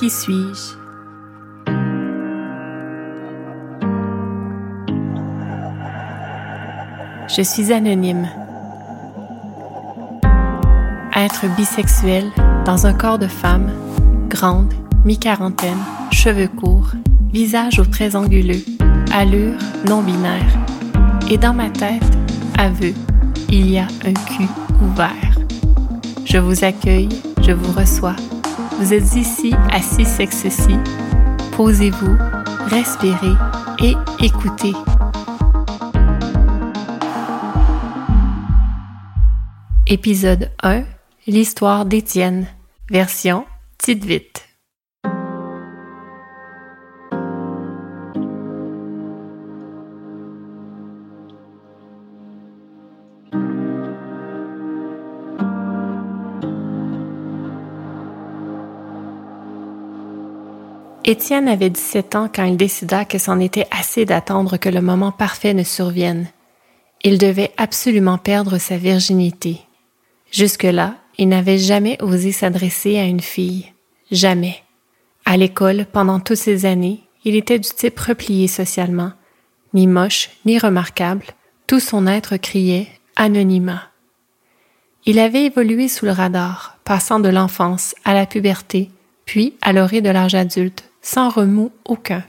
Qui suis-je? Je suis anonyme. Être bisexuel dans un corps de femme, grande, mi-quarantaine, cheveux courts, visage aux traits anguleux, allure non binaire. Et dans ma tête, aveu, il y a un cul ouvert. Je vous accueille, je vous reçois. Vous êtes ici, assis sexe-ci. Posez-vous, respirez et écoutez. Épisode 1 L'histoire d'Étienne, version Tite Vite. Étienne avait 17 ans quand il décida que c'en était assez d'attendre que le moment parfait ne survienne. Il devait absolument perdre sa virginité. Jusque-là, il n'avait jamais osé s'adresser à une fille. Jamais. À l'école, pendant toutes ces années, il était du type replié socialement. Ni moche, ni remarquable, tout son être criait anonymat. Il avait évolué sous le radar, passant de l'enfance à la puberté, puis à l'orée de l'âge adulte, sans remous aucun.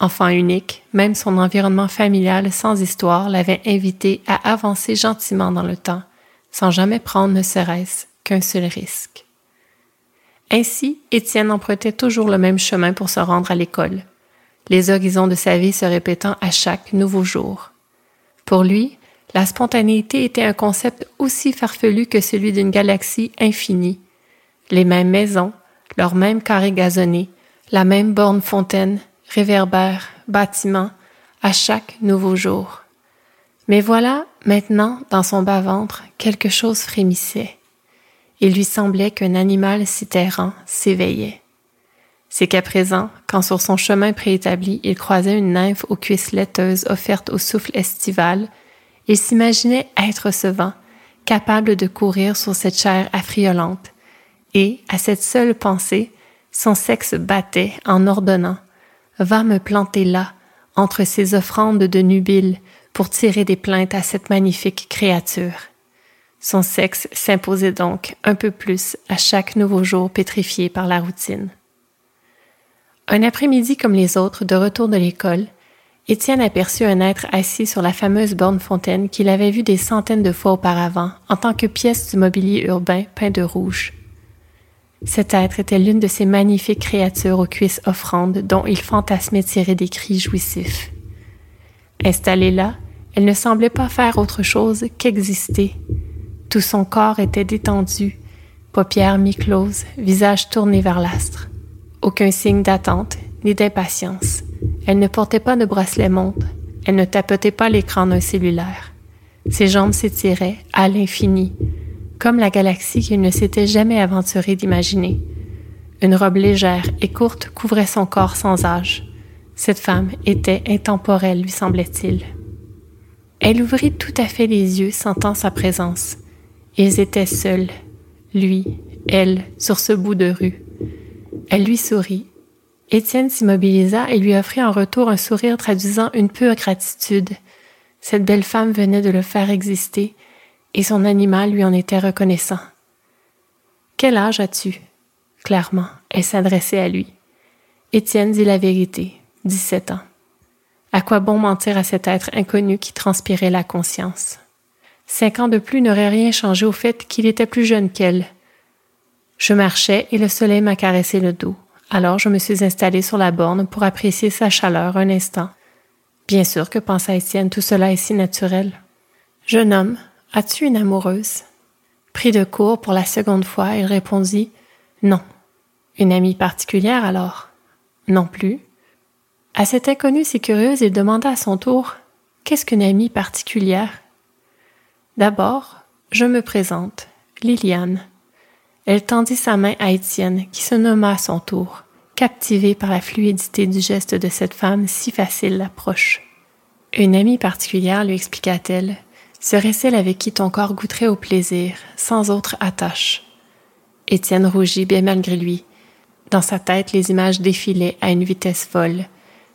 Enfant unique, même son environnement familial sans histoire l'avait invité à avancer gentiment dans le temps, sans jamais prendre ne serait-ce qu'un seul risque. Ainsi, Étienne empruntait toujours le même chemin pour se rendre à l'école, les horizons de sa vie se répétant à chaque nouveau jour. Pour lui, la spontanéité était un concept aussi farfelu que celui d'une galaxie infinie. Les mêmes maisons, leurs mêmes carrés gazonnés, la même borne fontaine, réverbère, bâtiment, à chaque nouveau jour. Mais voilà, maintenant, dans son bas-ventre, quelque chose frémissait. Il lui semblait qu'un animal si terrant s'éveillait. C'est qu'à présent, quand sur son chemin préétabli, il croisait une nymphe aux cuisses laiteuses offerte au souffle estival, il s'imaginait être ce vent, capable de courir sur cette chair affriolante, et, à cette seule pensée, son sexe battait en ordonnant Va me planter là, entre ces offrandes de nubiles, pour tirer des plaintes à cette magnifique créature. Son sexe s'imposait donc un peu plus à chaque nouveau jour pétrifié par la routine. Un après-midi comme les autres, de retour de l'école, Étienne aperçut un être assis sur la fameuse borne fontaine qu'il avait vue des centaines de fois auparavant en tant que pièce du mobilier urbain peint de rouge. Cet être était l'une de ces magnifiques créatures aux cuisses offrandes dont il fantasmait tirer des cris jouissifs. Installée là, elle ne semblait pas faire autre chose qu'exister. Tout son corps était détendu, paupières mi-closes, visage tourné vers l'astre. Aucun signe d'attente ni d'impatience. Elle ne portait pas de bracelet montre. Elle ne tapotait pas l'écran d'un cellulaire. Ses jambes s'étiraient à l'infini, comme la galaxie qu'il ne s'était jamais aventuré d'imaginer. Une robe légère et courte couvrait son corps sans âge. Cette femme était intemporelle, lui semblait-il. Elle ouvrit tout à fait les yeux, sentant sa présence. Ils étaient seuls, lui, elle, sur ce bout de rue. Elle lui sourit. Étienne s'immobilisa et lui offrit en retour un sourire traduisant une pure gratitude. Cette belle femme venait de le faire exister, et son animal lui en était reconnaissant. Quel âge as-tu? Clairement, elle s'adressait à lui. Étienne dit la vérité, dix-sept ans. À quoi bon mentir à cet être inconnu qui transpirait la conscience? Cinq ans de plus n'auraient rien changé au fait qu'il était plus jeune qu'elle. Je marchais et le soleil m'a caressé le dos. Alors je me suis installée sur la borne pour apprécier sa chaleur un instant. Bien sûr que pensa Étienne, tout cela est si naturel. Jeune homme, As-tu une amoureuse? Pris de court pour la seconde fois, il répondit Non. Une amie particulière alors? Non plus. À cette inconnue si curieuse, il demanda à son tour Qu'est-ce qu'une amie particulière? D'abord, je me présente, Liliane. Elle tendit sa main à Étienne, qui se nomma à son tour, captivé par la fluidité du geste de cette femme si facile d'approche. Une amie particulière, lui expliqua-t-elle, serait celle avec qui ton corps goûterait au plaisir, sans autre attache. Étienne rougit bien malgré lui. Dans sa tête, les images défilaient à une vitesse folle.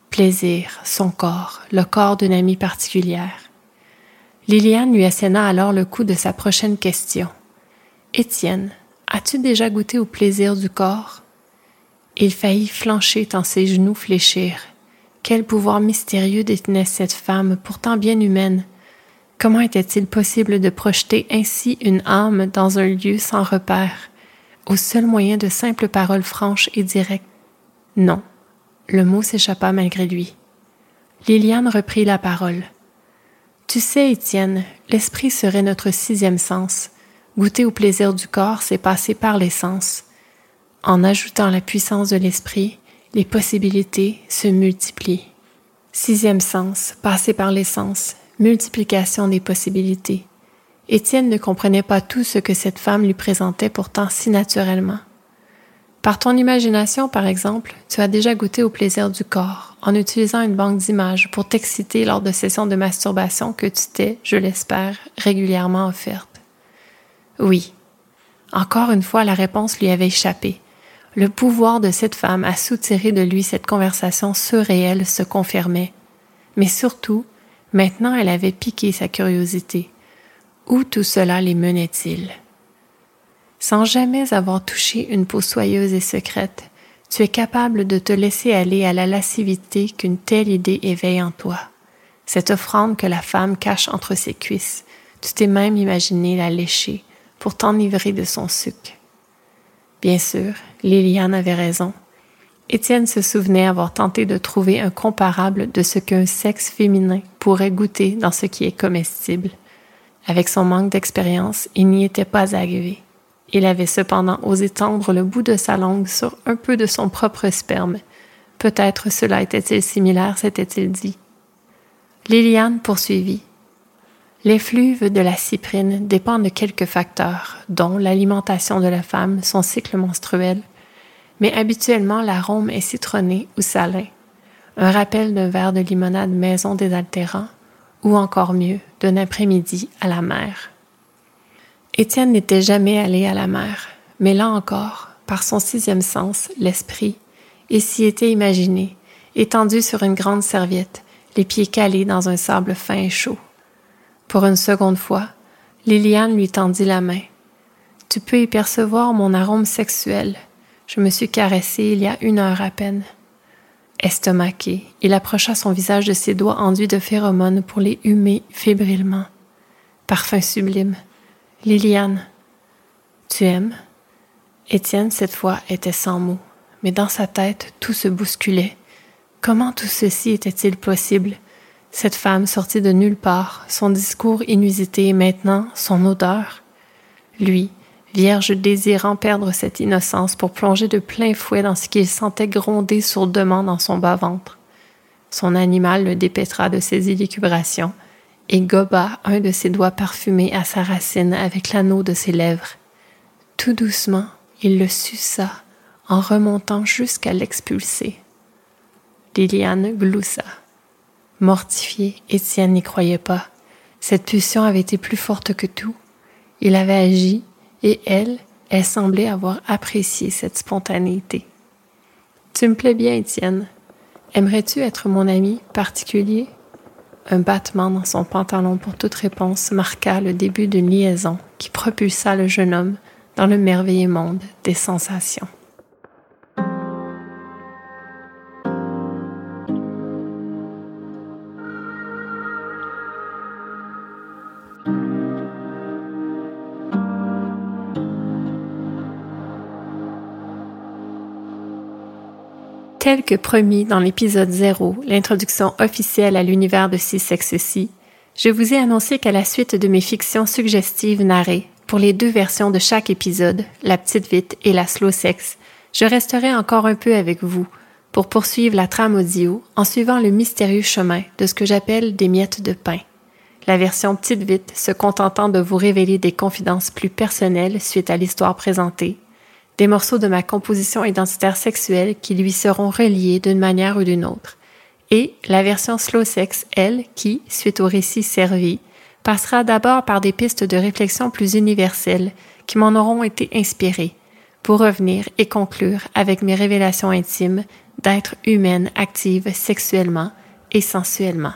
Plaisir, son corps, le corps d'une amie particulière. Liliane lui asséna alors le coup de sa prochaine question. Étienne, as-tu déjà goûté au plaisir du corps? Il faillit flancher tant ses genoux fléchirent. Quel pouvoir mystérieux détenait cette femme, pourtant bien humaine. Comment était-il possible de projeter ainsi une âme dans un lieu sans repère, au seul moyen de simples paroles franches et directes? Non. Le mot s'échappa malgré lui. Liliane reprit la parole. Tu sais, Étienne, l'esprit serait notre sixième sens. Goûter au plaisir du corps, c'est passer par les sens. En ajoutant la puissance de l'esprit, les possibilités se multiplient. Sixième sens, passer par les sens, multiplication des possibilités. Étienne ne comprenait pas tout ce que cette femme lui présentait pourtant si naturellement. Par ton imagination, par exemple, tu as déjà goûté au plaisir du corps en utilisant une banque d'images pour t'exciter lors de sessions de masturbation que tu t'es, je l'espère, régulièrement offertes. Oui. Encore une fois, la réponse lui avait échappé. Le pouvoir de cette femme à soutirer de lui cette conversation surréelle se confirmait. Mais surtout, maintenant elle avait piqué sa curiosité. Où tout cela les menait-il? sans jamais avoir touché une peau soyeuse et secrète, tu es capable de te laisser aller à la lascivité qu'une telle idée éveille en toi. Cette offrande que la femme cache entre ses cuisses, tu t'es même imaginé la lécher pour t'enivrer de son sucre. Bien sûr, Liliane avait raison. Étienne se souvenait avoir tenté de trouver un comparable de ce qu'un sexe féminin pourrait goûter dans ce qui est comestible. Avec son manque d'expérience, il n'y était pas arrivé. Il avait cependant osé tendre le bout de sa langue sur un peu de son propre sperme. Peut-être cela était-il similaire, s'était-il dit. Liliane poursuivit. L'effluve de la cyprine dépend de quelques facteurs, dont l'alimentation de la femme, son cycle menstruel, mais habituellement l'arôme est citronné ou salin, un rappel d'un verre de limonade maison désaltérant, ou encore mieux, d'un après-midi à la mer. Étienne n'était jamais allé à la mer, mais là encore, par son sixième sens, l'esprit, il s'y était imaginé, étendu sur une grande serviette, les pieds calés dans un sable fin et chaud. Pour une seconde fois, Liliane lui tendit la main. Tu peux y percevoir mon arôme sexuel. Je me suis caressé il y a une heure à peine. Estomaqué, il approcha son visage de ses doigts enduits de phéromones pour les humer fébrilement. Parfum sublime. Liliane, tu aimes? Étienne, cette fois, était sans mots, mais dans sa tête, tout se bousculait. Comment tout ceci était-il possible? Cette femme sortie de nulle part, son discours inusité et maintenant son odeur? Lui, vierge désirant perdre cette innocence pour plonger de plein fouet dans ce qu'il sentait gronder sourdement dans son bas-ventre. Son animal le dépêtra de ses élucubrations et goba un de ses doigts parfumés à sa racine avec l'anneau de ses lèvres. Tout doucement, il le suça en remontant jusqu'à l'expulser. Liliane gloussa. Mortifié, Étienne n'y croyait pas. Cette pulsion avait été plus forte que tout. Il avait agi, et elle, elle semblait avoir apprécié cette spontanéité. Tu me plais bien, Étienne. Aimerais-tu être mon ami particulier? Un battement dans son pantalon pour toute réponse marqua le début d'une liaison qui propulsa le jeune homme dans le merveilleux monde des sensations. Tel que promis dans l'épisode 0, l'introduction officielle à l'univers de Six Sexes je vous ai annoncé qu'à la suite de mes fictions suggestives narrées, pour les deux versions de chaque épisode, la petite vite et la slow sex, je resterai encore un peu avec vous pour poursuivre la trame audio en suivant le mystérieux chemin de ce que j'appelle des miettes de pain. La version petite vite se contentant de vous révéler des confidences plus personnelles suite à l'histoire présentée des morceaux de ma composition identitaire sexuelle qui lui seront reliés d'une manière ou d'une autre, et la version slow sex, elle, qui, suite au récit servi, passera d'abord par des pistes de réflexion plus universelles qui m'en auront été inspirées, pour revenir et conclure avec mes révélations intimes d'être humaine active sexuellement et sensuellement.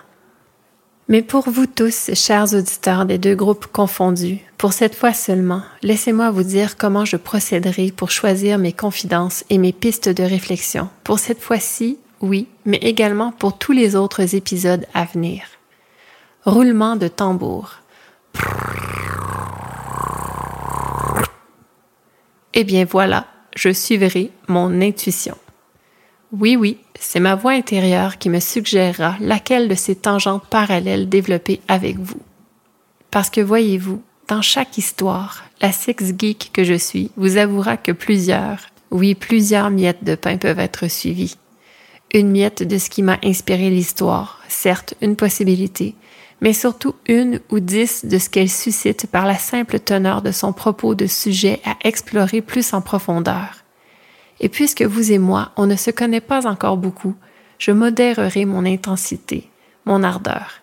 Mais pour vous tous, chers auditeurs des deux groupes confondus, pour cette fois seulement, laissez-moi vous dire comment je procéderai pour choisir mes confidences et mes pistes de réflexion. Pour cette fois-ci, oui, mais également pour tous les autres épisodes à venir. Roulement de tambour. Eh bien voilà, je suivrai mon intuition. Oui, oui, c'est ma voix intérieure qui me suggérera laquelle de ces tangentes parallèles développer avec vous. Parce que voyez-vous, dans chaque histoire, la sex geek que je suis vous avouera que plusieurs, oui, plusieurs miettes de pain peuvent être suivies. Une miette de ce qui m'a inspiré l'histoire, certes une possibilité, mais surtout une ou dix de ce qu'elle suscite par la simple teneur de son propos de sujet à explorer plus en profondeur. Et puisque vous et moi, on ne se connaît pas encore beaucoup, je modérerai mon intensité, mon ardeur.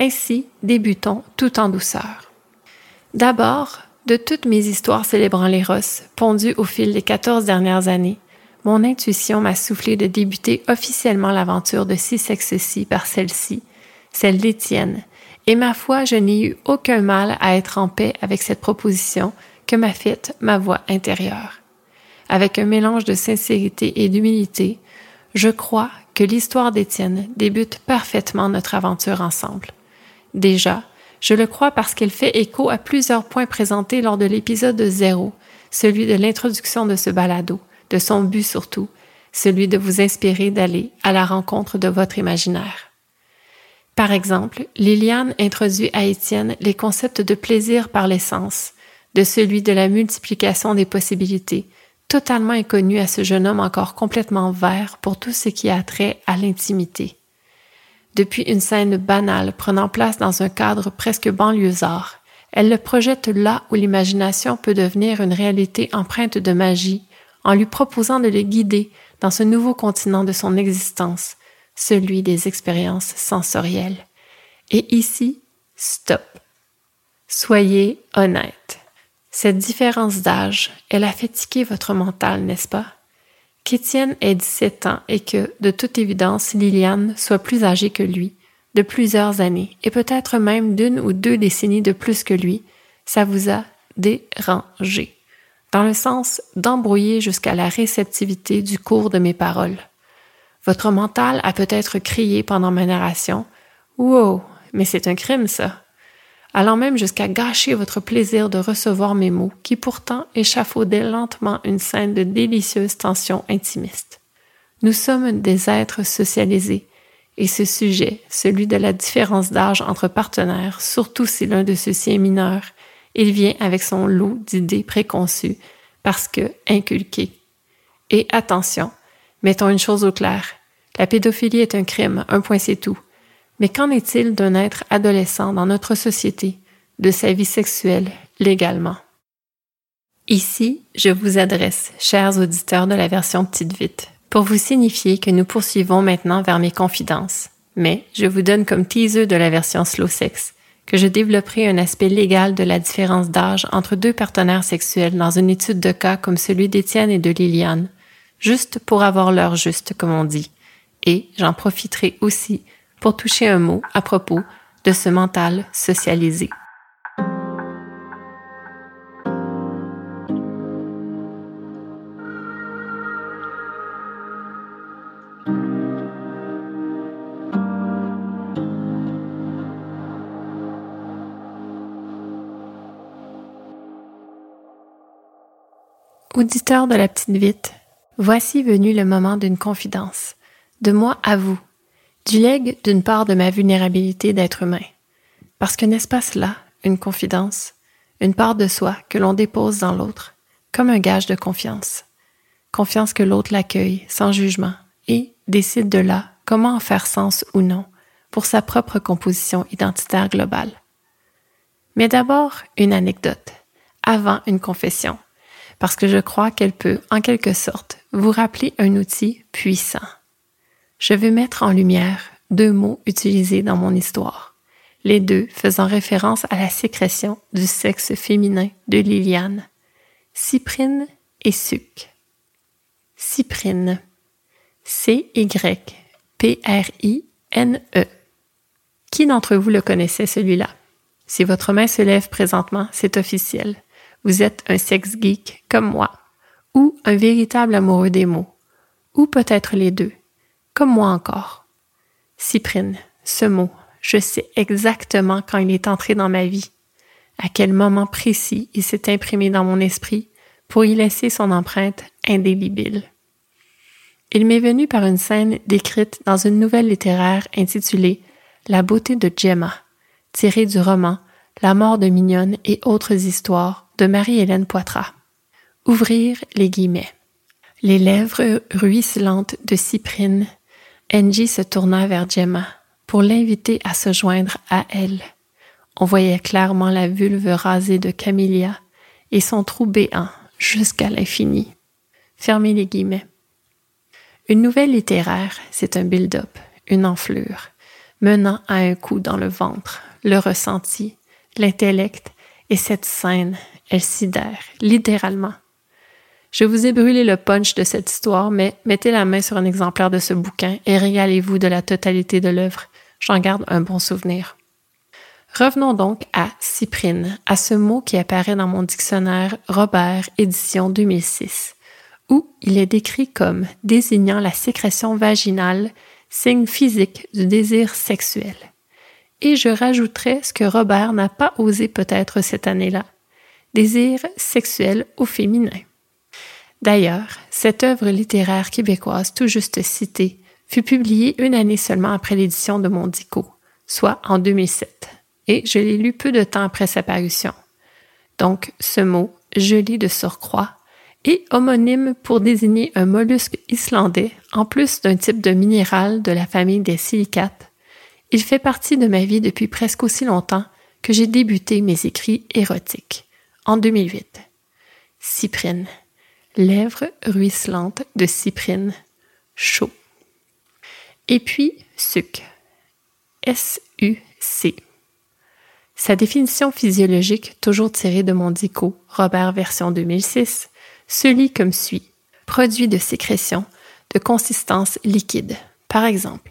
Ainsi, débutons tout en douceur. D'abord, de toutes mes histoires célébrant l'éros, pondues au fil des quatorze dernières années, mon intuition m'a soufflé de débuter officiellement l'aventure de six sexes-ci par celle-ci, celle d'Étienne, et ma foi, je n'ai eu aucun mal à être en paix avec cette proposition que m'a faite ma voix intérieure avec un mélange de sincérité et d'humilité, je crois que l'histoire d'Étienne débute parfaitement notre aventure ensemble. Déjà, je le crois parce qu'elle fait écho à plusieurs points présentés lors de l'épisode zéro, celui de l'introduction de ce balado, de son but surtout, celui de vous inspirer d'aller à la rencontre de votre imaginaire. Par exemple, Liliane introduit à Étienne les concepts de plaisir par l'essence, de celui de la multiplication des possibilités, totalement inconnu à ce jeune homme encore complètement vert pour tout ce qui a trait à l'intimité. Depuis une scène banale prenant place dans un cadre presque banlieusard, elle le projette là où l'imagination peut devenir une réalité empreinte de magie, en lui proposant de le guider dans ce nouveau continent de son existence, celui des expériences sensorielles. Et ici, stop. Soyez honnête. Cette différence d'âge, elle a fatigué votre mental, n'est-ce pas? Qu'Étienne ait 17 ans et que, de toute évidence, Liliane soit plus âgée que lui, de plusieurs années, et peut-être même d'une ou deux décennies de plus que lui, ça vous a dérangé, dans le sens d'embrouiller jusqu'à la réceptivité du cours de mes paroles. Votre mental a peut-être crié pendant ma narration Wow, mais c'est un crime, ça allant même jusqu'à gâcher votre plaisir de recevoir mes mots, qui pourtant échafaudaient lentement une scène de délicieuse tension intimiste. Nous sommes des êtres socialisés, et ce sujet, celui de la différence d'âge entre partenaires, surtout si l'un de ceux-ci est mineur, il vient avec son lot d'idées préconçues, parce que inculquées. Et attention, mettons une chose au clair, la pédophilie est un crime, un point c'est tout. Mais qu'en est-il d'un être adolescent dans notre société, de sa vie sexuelle légalement? Ici, je vous adresse, chers auditeurs de la version petite vite, pour vous signifier que nous poursuivons maintenant vers mes confidences. Mais je vous donne comme teaser de la version slow sex que je développerai un aspect légal de la différence d'âge entre deux partenaires sexuels dans une étude de cas comme celui d'Étienne et de Liliane, juste pour avoir l'heure juste, comme on dit. Et j'en profiterai aussi pour toucher un mot à propos de ce mental socialisé. Auditeur de la petite vite, voici venu le moment d'une confidence, de moi à vous, legs d'une part de ma vulnérabilité d'être humain. Parce que n'est-ce pas cela, une confidence, une part de soi que l'on dépose dans l'autre, comme un gage de confiance. Confiance que l'autre l'accueille sans jugement et décide de là comment en faire sens ou non pour sa propre composition identitaire globale. Mais d'abord, une anecdote, avant une confession, parce que je crois qu'elle peut, en quelque sorte, vous rappeler un outil puissant je veux mettre en lumière deux mots utilisés dans mon histoire, les deux faisant référence à la sécrétion du sexe féminin de Liliane, cyprine et suc. Cyprine. C-Y-P-R-I-N-E. Qui d'entre vous le connaissait celui-là? Si votre main se lève présentement, c'est officiel. Vous êtes un sex geek comme moi, ou un véritable amoureux des mots, ou peut-être les deux, comme moi encore. Cyprine, ce mot, je sais exactement quand il est entré dans ma vie, à quel moment précis il s'est imprimé dans mon esprit pour y laisser son empreinte indélébile. Il m'est venu par une scène décrite dans une nouvelle littéraire intitulée La beauté de Gemma, tirée du roman La mort de Mignonne et autres histoires de Marie-Hélène Poitras. Ouvrir les guillemets. Les lèvres ruisselantes de Cyprine, Angie se tourna vers Gemma pour l'inviter à se joindre à elle. On voyait clairement la vulve rasée de Camélia et son trou béant jusqu'à l'infini. Fermez les guillemets. Une nouvelle littéraire, c'est un build-up, une enflure, menant à un coup dans le ventre, le ressenti, l'intellect, et cette scène, elle sidère, littéralement. Je vous ai brûlé le punch de cette histoire, mais mettez la main sur un exemplaire de ce bouquin et régalez-vous de la totalité de l'œuvre. J'en garde un bon souvenir. Revenons donc à cyprine, à ce mot qui apparaît dans mon dictionnaire Robert édition 2006, où il est décrit comme désignant la sécrétion vaginale, signe physique du désir sexuel. Et je rajouterai ce que Robert n'a pas osé peut-être cette année-là, désir sexuel au féminin. D'ailleurs, cette œuvre littéraire québécoise tout juste citée fut publiée une année seulement après l'édition de Mondico, soit en 2007 et je l'ai lu peu de temps après sa parution. Donc, ce mot, joli de surcroît, est homonyme pour désigner un mollusque islandais en plus d'un type de minéral de la famille des silicates. Il fait partie de ma vie depuis presque aussi longtemps que j'ai débuté mes écrits érotiques, en 2008. Cyprine. Lèvres ruisselantes de cyprine. Chaud. Et puis, suc. S-U-C. Sa définition physiologique, toujours tirée de mon dico, Robert version 2006, se lit comme suit. Produit de sécrétion de consistance liquide. Par exemple,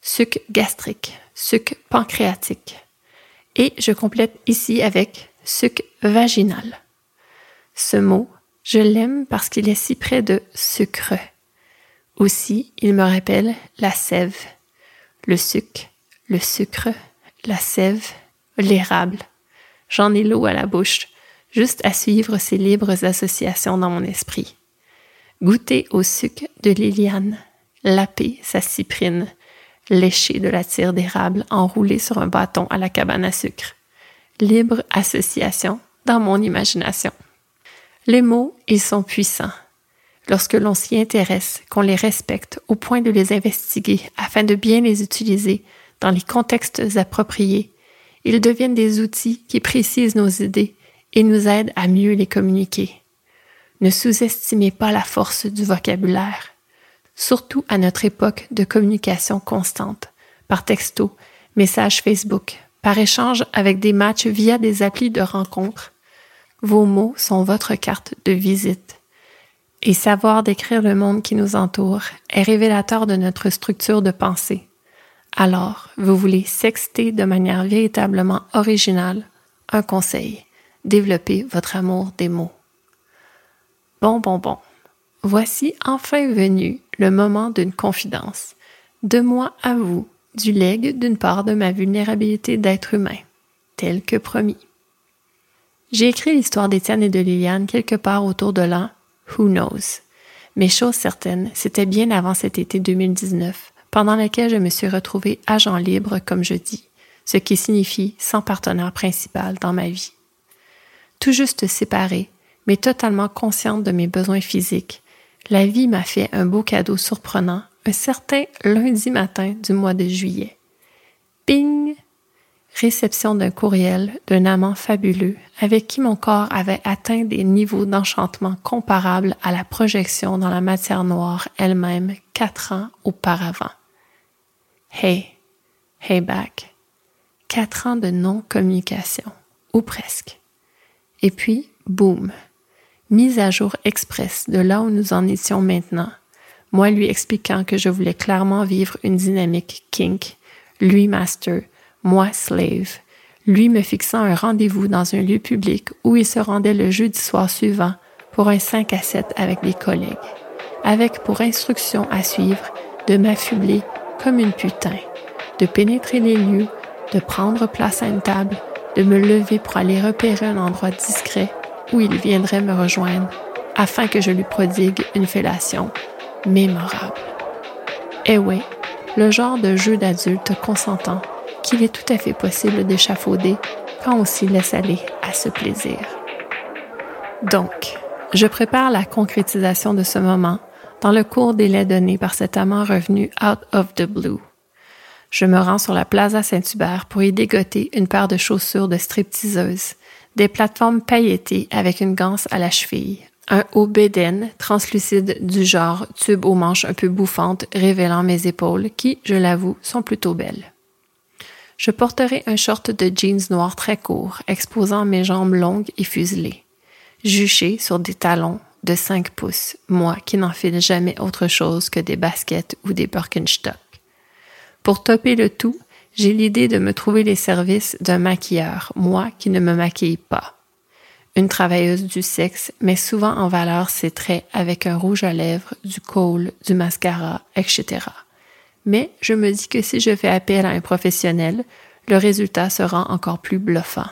suc gastrique, suc pancréatique. Et je complète ici avec suc vaginal. Ce mot, je l'aime parce qu'il est si près de sucre. Aussi, il me rappelle la sève, le suc, le sucre, la sève, l'érable. J'en ai l'eau à la bouche, juste à suivre ces libres associations dans mon esprit. Goûter au sucre de Liliane, laper sa cyprine, lécher de la tire d'érable enroulée sur un bâton à la cabane à sucre. Libre association dans mon imagination. Les mots, ils sont puissants. Lorsque l'on s'y intéresse, qu'on les respecte au point de les investiguer afin de bien les utiliser dans les contextes appropriés, ils deviennent des outils qui précisent nos idées et nous aident à mieux les communiquer. Ne sous-estimez pas la force du vocabulaire, surtout à notre époque de communication constante, par texto, messages Facebook, par échange avec des matchs via des applis de rencontres. Vos mots sont votre carte de visite. Et savoir décrire le monde qui nous entoure est révélateur de notre structure de pensée. Alors, vous voulez sexter de manière véritablement originale, un conseil, développez votre amour des mots. Bon, bon, bon. Voici enfin venu le moment d'une confidence. De moi à vous, du legs d'une part de ma vulnérabilité d'être humain, tel que promis. J'ai écrit l'histoire d'Étienne et de Liliane quelque part autour de l'an Who knows. Mais chose certaine, c'était bien avant cet été 2019, pendant lequel je me suis retrouvée agent libre, comme je dis, ce qui signifie sans partenaire principal dans ma vie. Tout juste séparée, mais totalement consciente de mes besoins physiques, la vie m'a fait un beau cadeau surprenant un certain lundi matin du mois de juillet. Ping! Réception d'un courriel d'un amant fabuleux avec qui mon corps avait atteint des niveaux d'enchantement comparables à la projection dans la matière noire elle-même quatre ans auparavant. Hey, hey back. Quatre ans de non-communication, ou presque. Et puis, boum, mise à jour express de là où nous en étions maintenant, moi lui expliquant que je voulais clairement vivre une dynamique kink, lui master, moi slave, lui me fixant un rendez-vous dans un lieu public où il se rendait le jeudi soir suivant pour un 5 à 7 avec des collègues, avec pour instruction à suivre de m'affubler comme une putain, de pénétrer les lieux, de prendre place à une table, de me lever pour aller repérer un endroit discret où il viendrait me rejoindre afin que je lui prodigue une fellation mémorable. Eh oui, le genre de jeu d'adulte consentant qu'il est tout à fait possible d'échafauder quand on s'y laisse aller à ce plaisir. Donc, je prépare la concrétisation de ce moment dans le cours délai donné par cet amant revenu out of the blue. Je me rends sur la Plaza Saint-Hubert pour y dégoter une paire de chaussures de stripteaseuse, des plateformes pailletées avec une ganse à la cheville, un haut bédaine translucide du genre tube aux manches un peu bouffantes révélant mes épaules qui, je l'avoue, sont plutôt belles. Je porterai un short de jeans noir très court, exposant mes jambes longues et fuselées, juchées sur des talons de 5 pouces, moi qui n'enfile jamais autre chose que des baskets ou des Birkenstock. Pour topper le tout, j'ai l'idée de me trouver les services d'un maquilleur, moi qui ne me maquille pas une travailleuse du sexe met souvent en valeur ses traits avec un rouge à lèvres, du kohl, du mascara, etc. Mais je me dis que si je fais appel à un professionnel, le résultat sera encore plus bluffant.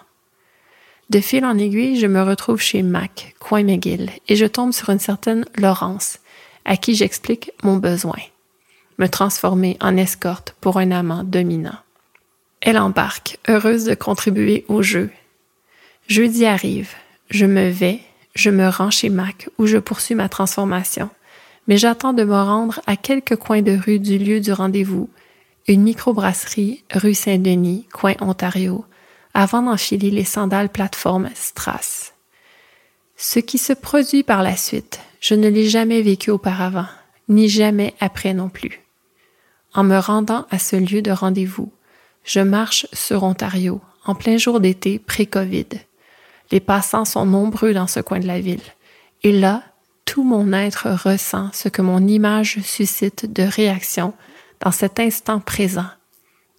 De fil en aiguille, je me retrouve chez Mac, coin McGill, et je tombe sur une certaine Laurence, à qui j'explique mon besoin. Me transformer en escorte pour un amant dominant. Elle embarque, heureuse de contribuer au jeu. Jeudi arrive. Je me vais, je me rends chez Mac où je poursuis ma transformation, mais j'attends de me rendre à quelques coins de rue du lieu du rendez-vous, une microbrasserie rue Saint-Denis, coin Ontario, avant d'enfiler les sandales plateforme Strass. Ce qui se produit par la suite, je ne l'ai jamais vécu auparavant, ni jamais après non plus. En me rendant à ce lieu de rendez-vous, je marche sur Ontario en plein jour d'été pré-Covid. Les passants sont nombreux dans ce coin de la ville. Et là, tout mon être ressent ce que mon image suscite de réaction dans cet instant présent,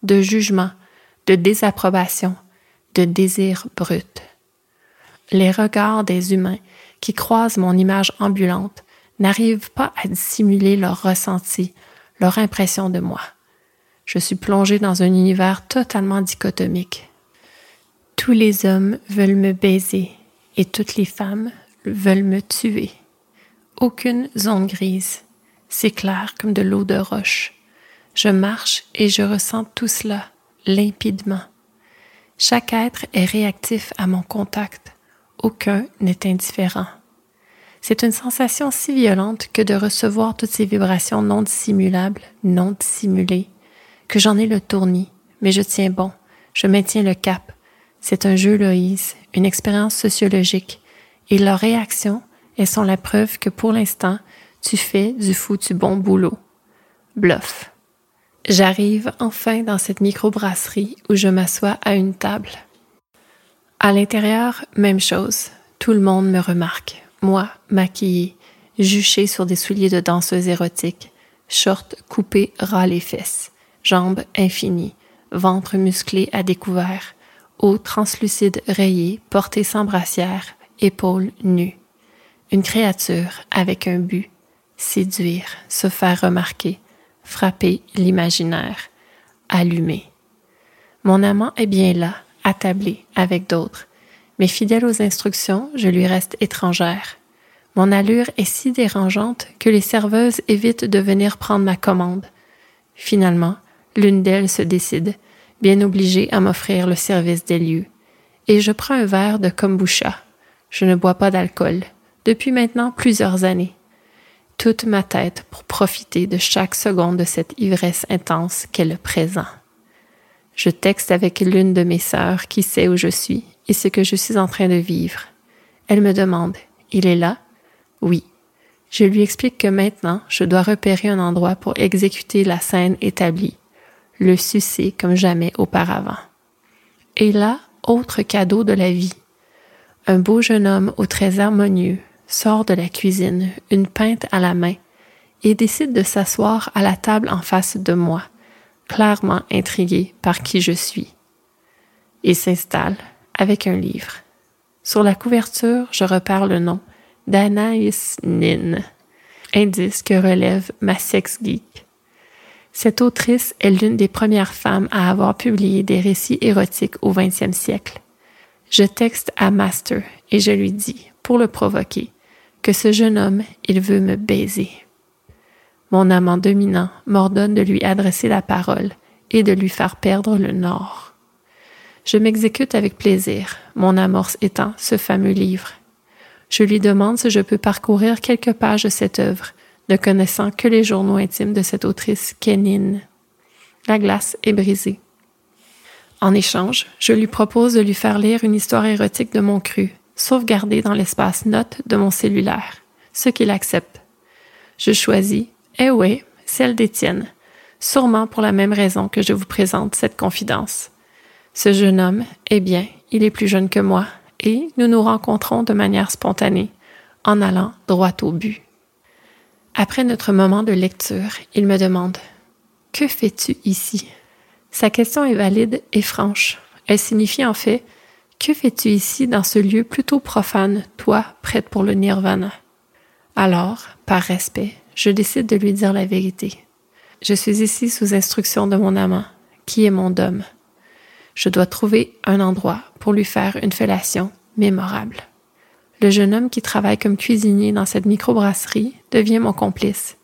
de jugement, de désapprobation, de désir brut. Les regards des humains qui croisent mon image ambulante n'arrivent pas à dissimuler leur ressenti, leur impression de moi. Je suis plongé dans un univers totalement dichotomique. Tous les hommes veulent me baiser et toutes les femmes veulent me tuer. Aucune zone grise. C'est clair comme de l'eau de roche. Je marche et je ressens tout cela limpidement. Chaque être est réactif à mon contact. Aucun n'est indifférent. C'est une sensation si violente que de recevoir toutes ces vibrations non dissimulables, non dissimulées, que j'en ai le tournis, mais je tiens bon, je maintiens le cap, c'est un jeu Loïse, une expérience sociologique, et leurs réactions, elles sont la preuve que pour l'instant, tu fais du foutu bon boulot. Bluff. J'arrive enfin dans cette microbrasserie où je m'assois à une table. À l'intérieur, même chose. Tout le monde me remarque. Moi, maquillée, juchée sur des souliers de danseuse érotique, short coupé ras les fesses, jambes infinies, ventre musclé à découvert, eau translucide rayée, portée sans brassière, épaules nues. Une créature avec un but, séduire, se faire remarquer, frapper l'imaginaire, allumer. Mon amant est bien là, attablé avec d'autres, mais fidèle aux instructions, je lui reste étrangère. Mon allure est si dérangeante que les serveuses évitent de venir prendre ma commande. Finalement, l'une d'elles se décide, bien obligé à m'offrir le service des lieux. Et je prends un verre de kombucha. Je ne bois pas d'alcool, depuis maintenant plusieurs années. Toute ma tête pour profiter de chaque seconde de cette ivresse intense qu'est le présent. Je texte avec l'une de mes sœurs qui sait où je suis et ce que je suis en train de vivre. Elle me demande Il est là Oui. Je lui explique que maintenant, je dois repérer un endroit pour exécuter la scène établie le sucer comme jamais auparavant. Et là, autre cadeau de la vie. Un beau jeune homme aux traits harmonieux, sort de la cuisine, une pinte à la main, et décide de s'asseoir à la table en face de moi, clairement intrigué par qui je suis. Il s'installe avec un livre. Sur la couverture, je repère le nom d'Anaïs Nin, indice que relève ma sex geek. Cette autrice est l'une des premières femmes à avoir publié des récits érotiques au XXe siècle. Je texte à Master et je lui dis, pour le provoquer, que ce jeune homme, il veut me baiser. Mon amant dominant m'ordonne de lui adresser la parole et de lui faire perdre le nord. Je m'exécute avec plaisir, mon amorce étant ce fameux livre. Je lui demande si je peux parcourir quelques pages de cette œuvre, ne connaissant que les journaux intimes de cette autrice Kénine. La glace est brisée. En échange, je lui propose de lui faire lire une histoire érotique de mon cru, sauvegardée dans l'espace note de mon cellulaire, ce qu'il accepte. Je choisis, eh oui, celle d'Étienne, sûrement pour la même raison que je vous présente cette confidence. Ce jeune homme, eh bien, il est plus jeune que moi, et nous nous rencontrons de manière spontanée, en allant droit au but. Après notre moment de lecture, il me demande Que fais-tu ici Sa question est valide et franche. Elle signifie en fait Que fais-tu ici dans ce lieu plutôt profane, toi, prête pour le nirvana? Alors, par respect, je décide de lui dire la vérité. Je suis ici sous instruction de mon amant, qui est mon dôme. Je dois trouver un endroit pour lui faire une fellation mémorable. Le jeune homme qui travaille comme cuisinier dans cette microbrasserie devient mon complice.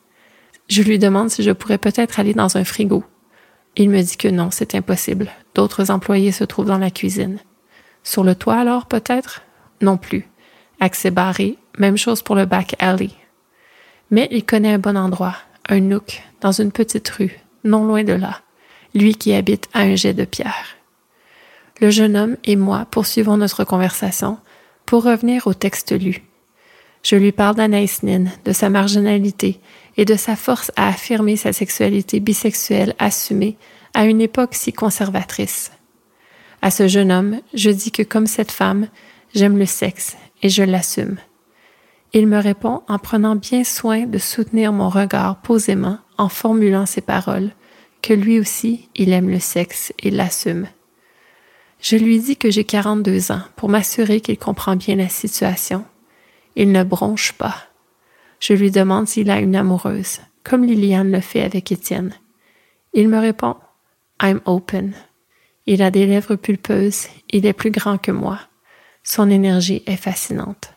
Je lui demande si je pourrais peut-être aller dans un frigo. Il me dit que non, c'est impossible. D'autres employés se trouvent dans la cuisine. Sur le toit alors, peut-être? Non plus. Accès barré, même chose pour le back alley. Mais il connaît un bon endroit, un nook, dans une petite rue, non loin de là, lui qui habite à un jet de pierre. Le jeune homme et moi poursuivons notre conversation pour revenir au texte lu. Je lui parle d'Anaïs Nin, de sa marginalité et de sa force à affirmer sa sexualité bisexuelle assumée à une époque si conservatrice. À ce jeune homme, je dis que comme cette femme, j'aime le sexe et je l'assume. Il me répond en prenant bien soin de soutenir mon regard posément en formulant ces paroles, que lui aussi, il aime le sexe et l'assume. Je lui dis que j'ai 42 ans pour m'assurer qu'il comprend bien la situation. Il ne bronche pas. Je lui demande s'il a une amoureuse, comme Liliane le fait avec Étienne. Il me répond I'm open. Il a des lèvres pulpeuses, il est plus grand que moi. Son énergie est fascinante.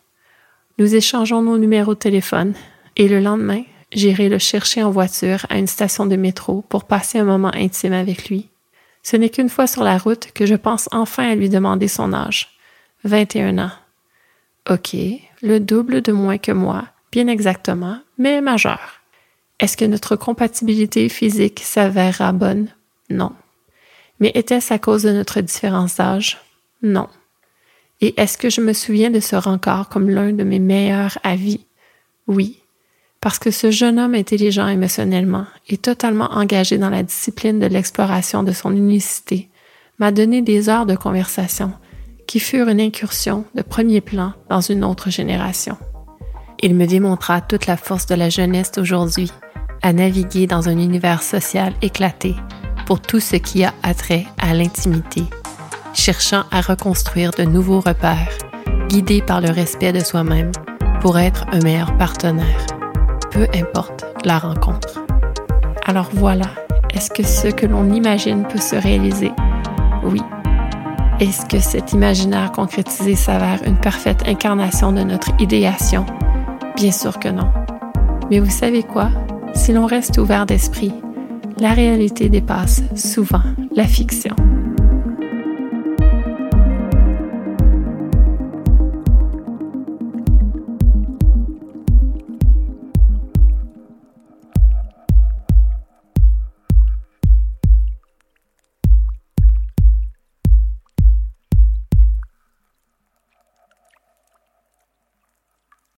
Nous échangeons nos numéros de téléphone et le lendemain, j'irai le chercher en voiture à une station de métro pour passer un moment intime avec lui. Ce n'est qu'une fois sur la route que je pense enfin à lui demander son âge. 21 ans. OK, le double de moins que moi, bien exactement, mais majeur. Est-ce que notre compatibilité physique s'avérera bonne? Non. Mais était-ce à cause de notre différence d'âge? Non. Et est-ce que je me souviens de ce rencard comme l'un de mes meilleurs avis? Oui. Parce que ce jeune homme intelligent émotionnellement et totalement engagé dans la discipline de l'exploration de son unicité m'a donné des heures de conversation qui furent une incursion de premier plan dans une autre génération. Il me démontra toute la force de la jeunesse d'aujourd'hui à naviguer dans un univers social éclaté pour tout ce qui a attrait à l'intimité cherchant à reconstruire de nouveaux repères, guidés par le respect de soi-même pour être un meilleur partenaire, peu importe la rencontre. Alors voilà, est-ce que ce que l'on imagine peut se réaliser? Oui. Est-ce que cet imaginaire concrétisé s'avère une parfaite incarnation de notre idéation? Bien sûr que non. Mais vous savez quoi? Si l'on reste ouvert d'esprit, la réalité dépasse souvent la fiction.